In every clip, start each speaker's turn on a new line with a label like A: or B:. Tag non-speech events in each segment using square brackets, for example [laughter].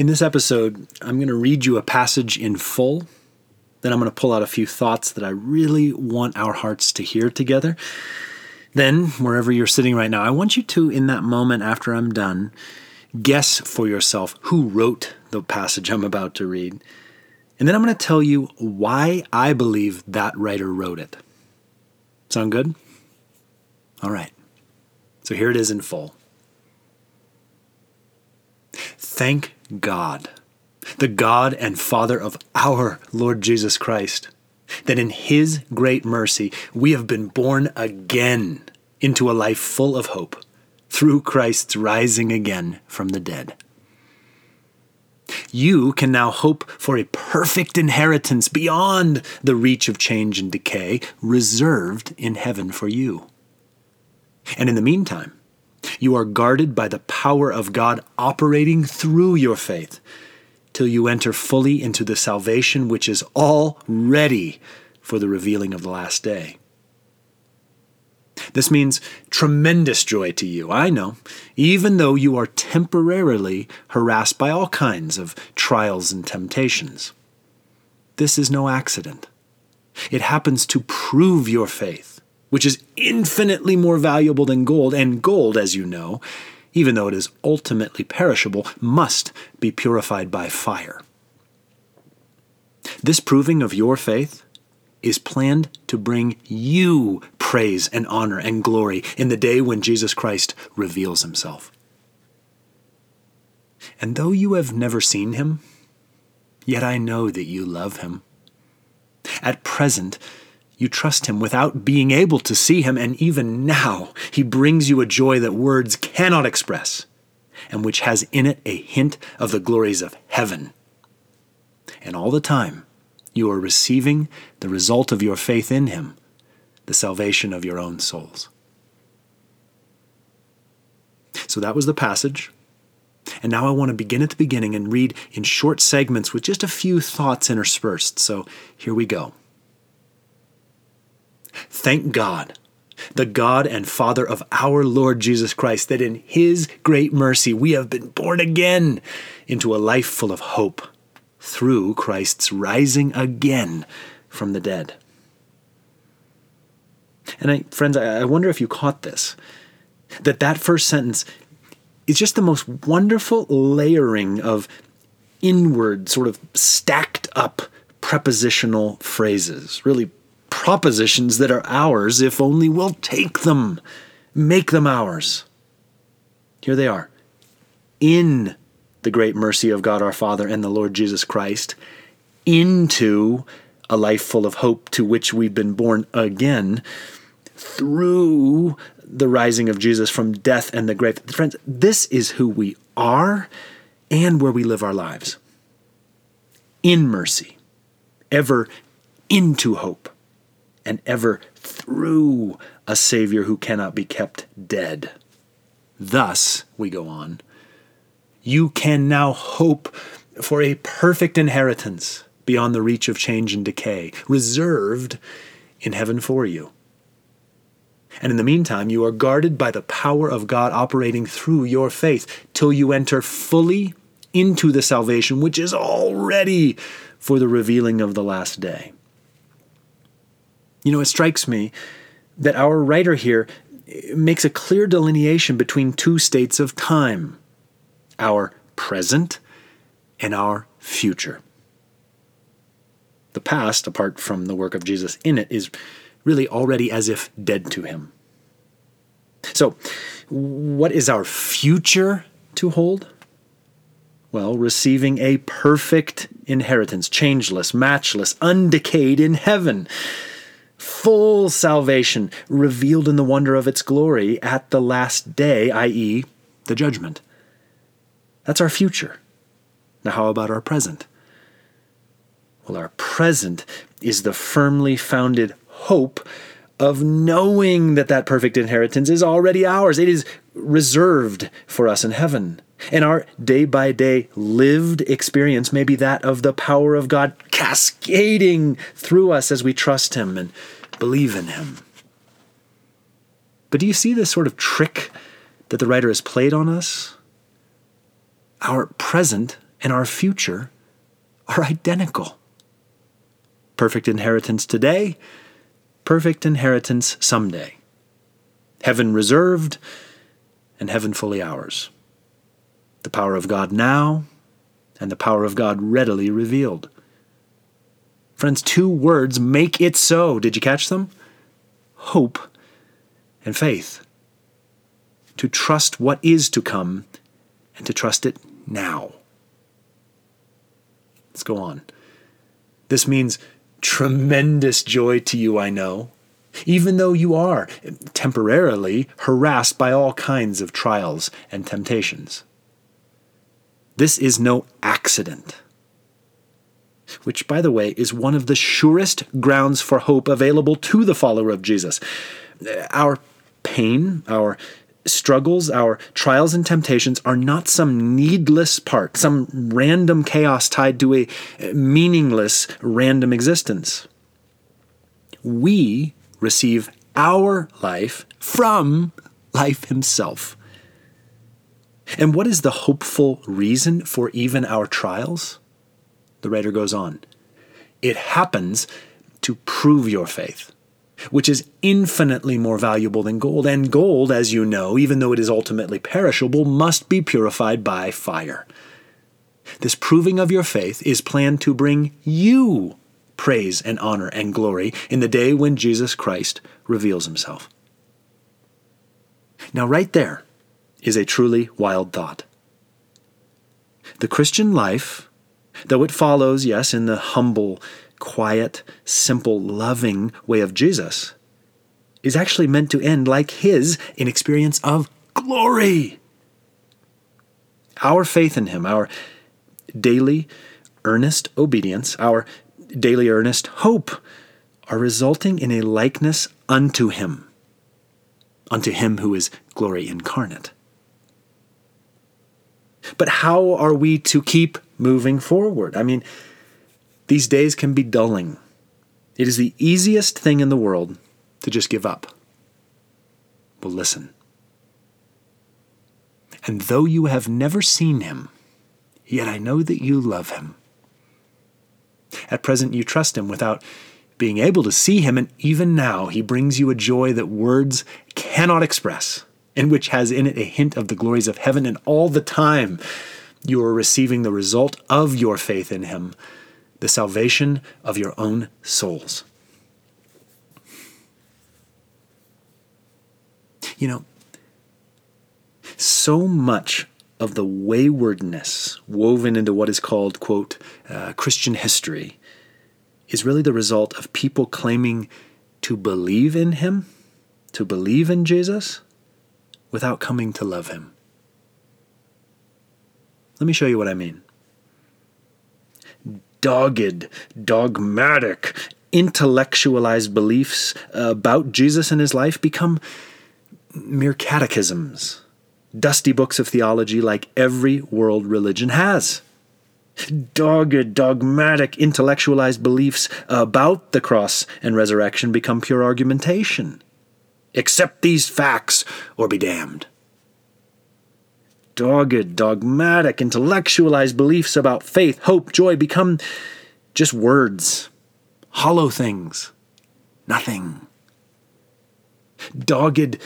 A: In this episode, I'm going to read you a passage in full. Then I'm going to pull out a few thoughts that I really want our hearts to hear together. Then, wherever you're sitting right now, I want you to, in that moment after I'm done, guess for yourself who wrote the passage I'm about to read. And then I'm going to tell you why I believe that writer wrote it. Sound good? All right. So here it is in full. Thank God, the God and Father of our Lord Jesus Christ, that in His great mercy we have been born again into a life full of hope through Christ's rising again from the dead. You can now hope for a perfect inheritance beyond the reach of change and decay, reserved in heaven for you. And in the meantime, you are guarded by the power of God operating through your faith till you enter fully into the salvation which is all ready for the revealing of the last day. This means tremendous joy to you, I know, even though you are temporarily harassed by all kinds of trials and temptations. This is no accident. It happens to prove your faith which is infinitely more valuable than gold, and gold, as you know, even though it is ultimately perishable, must be purified by fire. This proving of your faith is planned to bring you praise and honor and glory in the day when Jesus Christ reveals himself. And though you have never seen him, yet I know that you love him. At present, you trust him without being able to see him, and even now he brings you a joy that words cannot express, and which has in it a hint of the glories of heaven. And all the time, you are receiving the result of your faith in him, the salvation of your own souls. So that was the passage. And now I want to begin at the beginning and read in short segments with just a few thoughts interspersed. So here we go. Thank God, the God and Father of our Lord Jesus Christ, that in His great mercy we have been born again into a life full of hope through Christ's rising again from the dead. And I, friends, I wonder if you caught this that that first sentence is just the most wonderful layering of inward, sort of stacked up prepositional phrases, really propositions that are ours if only we'll take them, make them ours. Here they are. In the great mercy of God our Father and the Lord Jesus Christ, into a life full of hope to which we've been born again through the rising of Jesus from death and the grave. Friends, this is who we are and where we live our lives. In mercy, ever into hope and ever through a Savior who cannot be kept dead. Thus, we go on, you can now hope for a perfect inheritance beyond the reach of change and decay, reserved in heaven for you. And in the meantime, you are guarded by the power of God operating through your faith till you enter fully into the salvation which is already for the revealing of the last day. You know, it strikes me that our writer here eh, makes a clear delineation between two states of time our present and our future. The past, apart from the work of Jesus in it, is really already as if dead to him. So, what is our future to hold? Well, receiving a perfect inheritance, changeless, matchless, undecayed in heaven full salvation revealed in the wonder of its glory at the last day, i.e., the judgment. That's our future. Now, how about our present? Well, our present is the firmly founded hope of knowing that that perfect inheritance is already ours. It is reserved for us in heaven. And our day by day lived experience may be that of the power of God cascading through us as we trust Him and believe in Him. But do you see this sort of trick that the writer has played on us? Our present and our future are identical. Perfect inheritance today, perfect inheritance someday. Heaven reserved, and heaven fully ours. The power of God now, and the power of God readily revealed. Friends, two words make it so. Did you catch them? Hope and faith. To trust what is to come and to trust it now. Let's go on. This means tremendous joy to you, I know, even though you are temporarily harassed by all kinds of trials and temptations. This is no accident which, by the way, is one of the surest grounds for hope available to the follower of Jesus. Our pain, our struggles, our trials and temptations are not some needless part, some random chaos tied to a meaningless random existence. We receive our life from life himself. And what is the hopeful reason for even our trials? The writer goes on. It happens to prove your faith, which is infinitely more valuable than gold. And gold, as you know, even though it is ultimately perishable, must be purified by fire. This proving of your faith is planned to bring you praise and honor and glory in the day when Jesus Christ reveals himself. Now, right there is a truly wild thought. The Christian life Though it follows, yes, in the humble, quiet, simple, loving way of Jesus, is actually meant to end like his in experience of glory. Our faith in him, our daily earnest obedience, our daily earnest hope are resulting in a likeness unto him, unto him who is glory incarnate. But how are we to keep moving forward. I mean, these days can be dulling. It is the easiest thing in the world to just give up. Well, listen. And though you have never seen him, yet I know that you love him. At present, you trust him without being able to see him, and even now, he brings you a joy that words cannot express, and which has in it a hint of the glories of heaven, and all the time you are receiving the result of your faith in Him, the salvation of your own souls. You know, so much of the waywardness woven into what is called, quote, uh, Christian history is really the result of people claiming to believe in Him, to believe in Jesus, without coming to love Him. Let me show you what I mean. Dogged, dogmatic, intellectualized beliefs about Jesus and his life become mere catechisms, dusty books of theology like every world religion has. Dogged, dogmatic, intellectualized beliefs about the cross and resurrection become pure argumentation. Accept these facts or be damned dogged, dogmatic, intellectualized beliefs about faith, hope, joy become just words, hollow things, nothing. Dogged,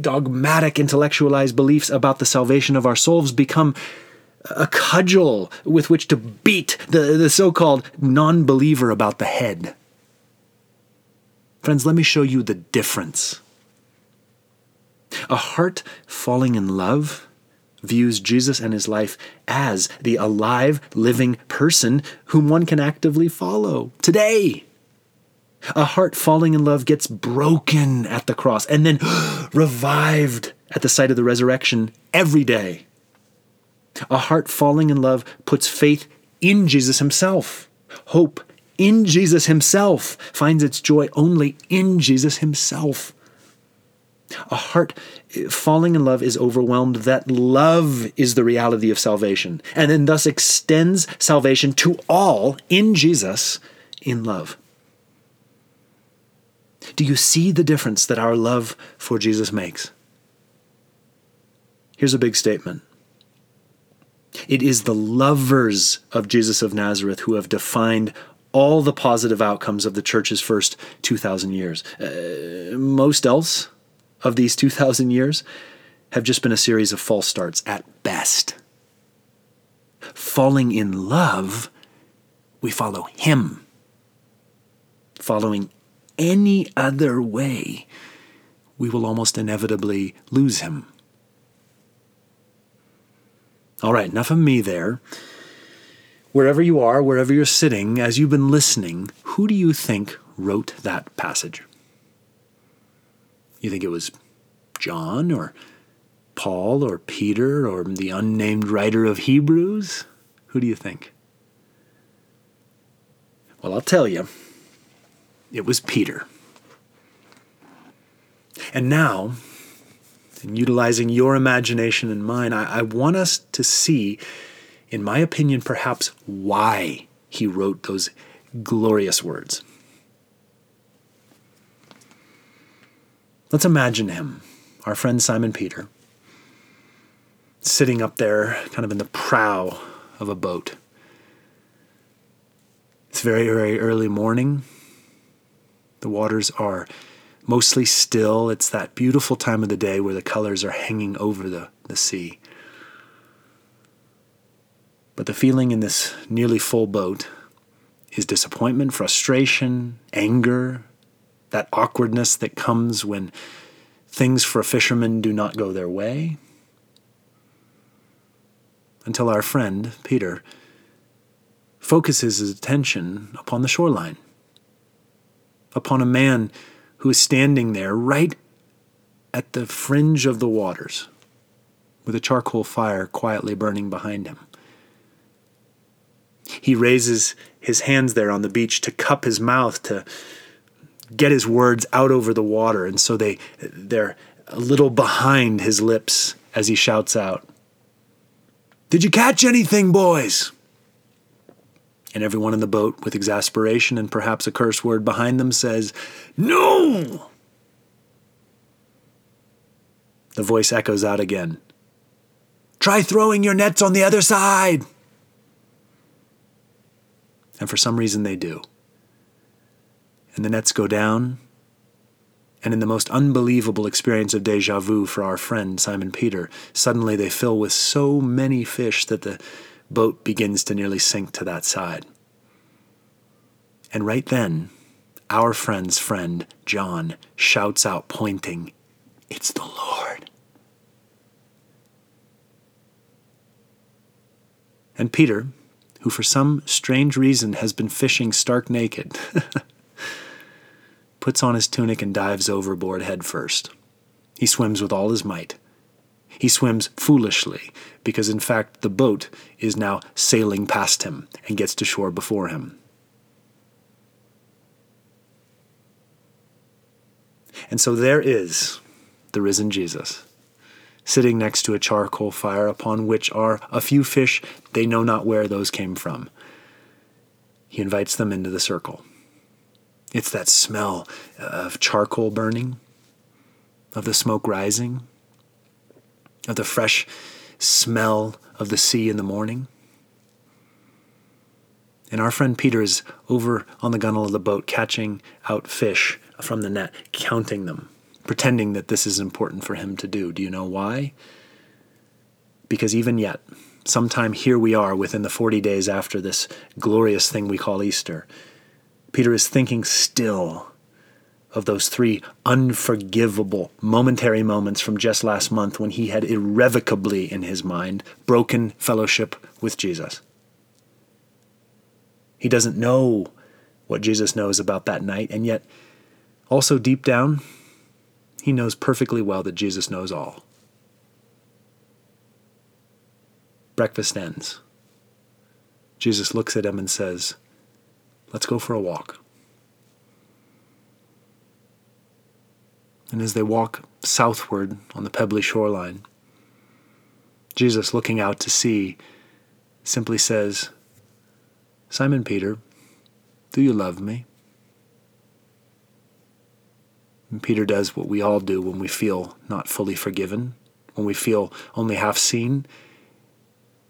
A: dogmatic, intellectualized beliefs about the salvation of our souls become a cudgel with which to beat the, the so called non believer about the head. Friends, let me show you the difference. A heart falling in love views Jesus and his life as the alive, living person whom one can actively follow today. A heart falling in love gets broken at the cross and then [gasps] revived at the sight of the resurrection every day. A heart falling in love puts faith in Jesus himself. Hope in Jesus himself finds its joy only in Jesus himself. A heart falling in love is overwhelmed that love is the reality of salvation, and then thus extends salvation to all in Jesus in love. Do you see the difference that our love for Jesus makes? Here's a big statement It is the lovers of Jesus of Nazareth who have defined all the positive outcomes of the church's first 2,000 years. Uh, most else of these 2,000 years have just been a series of false starts at best. Falling in love, we follow Him. Following any other way, we will almost inevitably lose Him. All right, enough of me there. Wherever you are, wherever you're sitting, as you've been listening, who do you think wrote that passage? You think it was John or Paul or Peter or the unnamed writer of Hebrews? Who do you think? Well, I'll tell you, it was Peter. And now, in utilizing your imagination and mine, I, I want us to see, in my opinion, perhaps why he wrote those glorious words. Let's imagine him, our friend Simon Peter, sitting up there, kind of in the prow of a boat. It's very, very early morning. The waters are mostly still. It's that beautiful time of the day where the colors are hanging over the, the sea. But the feeling in this nearly full boat is disappointment, frustration, anger, that awkwardness that comes when things for a fisherman do not go their way. Until our friend, Peter, focuses his attention upon the shoreline, upon a man who is standing there right at the fringe of the waters with a charcoal fire quietly burning behind him. He raises his hands there on the beach to cup his mouth to get his words out over the water, and so they they're a little behind his lips as he shouts out, Did you catch anything, boys? And everyone in the boat, with exasperation and perhaps a curse word behind them, says, No! The voice echoes out again. Try throwing your nets on the other side! And for some reason they do and the nets go down. And in the most unbelievable experience of deja vu for our friend Simon Peter, suddenly they fill with so many fish that the boat begins to nearly sink to that side. And right then, our friend's friend, John, shouts out, pointing, It's the Lord. And Peter, who for some strange reason has been fishing stark naked, [laughs] puts on his tunic and dives overboard head first. He swims with all his might. He swims foolishly, because in fact the boat is now sailing past him and gets to shore before him. And so there is the risen Jesus, sitting next to a charcoal fire upon which are a few fish they know not where those came from. He invites them into the circle. It's that smell of charcoal burning, of the smoke rising, of the fresh smell of the sea in the morning. And our friend Peter is over on the gunwale of the boat catching out fish from the net, counting them, pretending that this is important for him to do. Do you know why? Because even yet, sometime here we are within the 40 days after this glorious thing we call Easter, Peter is thinking still of those three unforgivable momentary moments from just last month when he had irrevocably in his mind broken fellowship with Jesus. He doesn't know what Jesus knows about that night, and yet, also deep down, he knows perfectly well that Jesus knows all. Breakfast ends. Jesus looks at him and says, Let's go for a walk. And as they walk southward on the pebbly shoreline, Jesus, looking out to sea, simply says, Simon Peter, do you love me? And Peter does what we all do when we feel not fully forgiven, when we feel only half seen.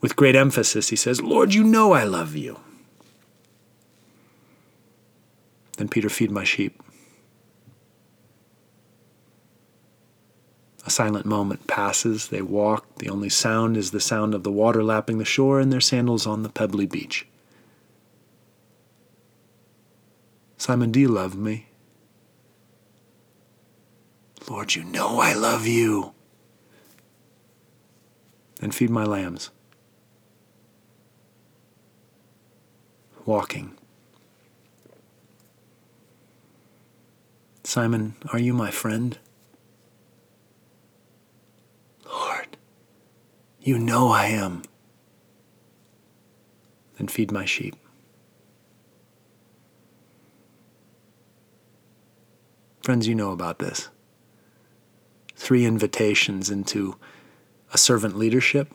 A: With great emphasis, he says, Lord, you know I love you. Then Peter, feed my sheep. A silent moment passes. They walk. The only sound is the sound of the water lapping the shore and their sandals on the pebbly beach. Simon, do you love me? Lord, you know I love you. And feed my lambs. Walking. Simon, are you my friend? Lord, you know I am. Then feed my sheep. Friends, you know about this. Three invitations into a servant leadership,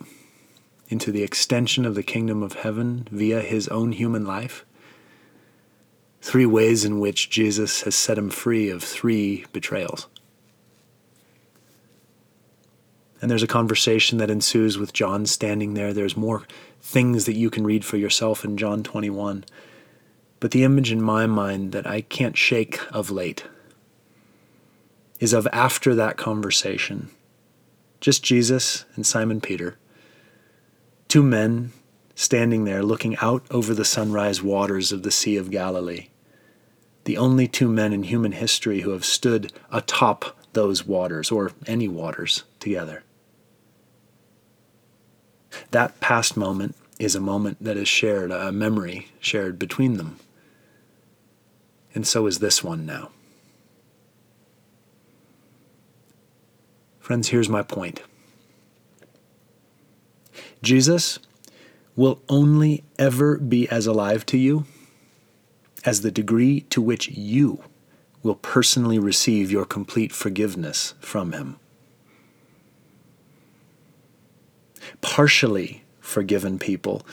A: into the extension of the kingdom of heaven via his own human life. Three ways in which Jesus has set him free of three betrayals. And there's a conversation that ensues with John standing there. There's more things that you can read for yourself in John 21. But the image in my mind that I can't shake of late is of after that conversation, just Jesus and Simon Peter, two men standing there looking out over the sunrise waters of the Sea of Galilee, the only two men in human history who have stood atop those waters, or any waters, together. That past moment is a moment that is shared, a memory shared between them. And so is this one now. Friends, here's my point Jesus will only ever be as alive to you as the degree to which you will personally receive your complete forgiveness from Him. Partially forgiven people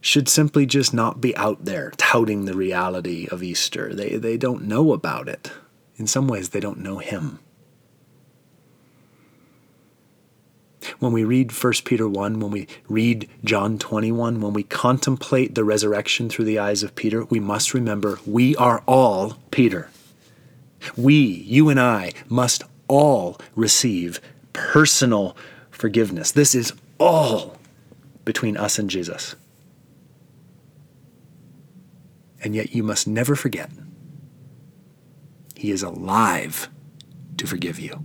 A: should simply just not be out there touting the reality of Easter. They, they don't know about it. In some ways, they don't know Him. When we read 1 Peter 1, when we read John 21, when we contemplate the resurrection through the eyes of Peter, we must remember we are all Peter. We, you and I, must all receive personal forgiveness. This is all between us and Jesus. And yet you must never forget, He is alive to forgive you.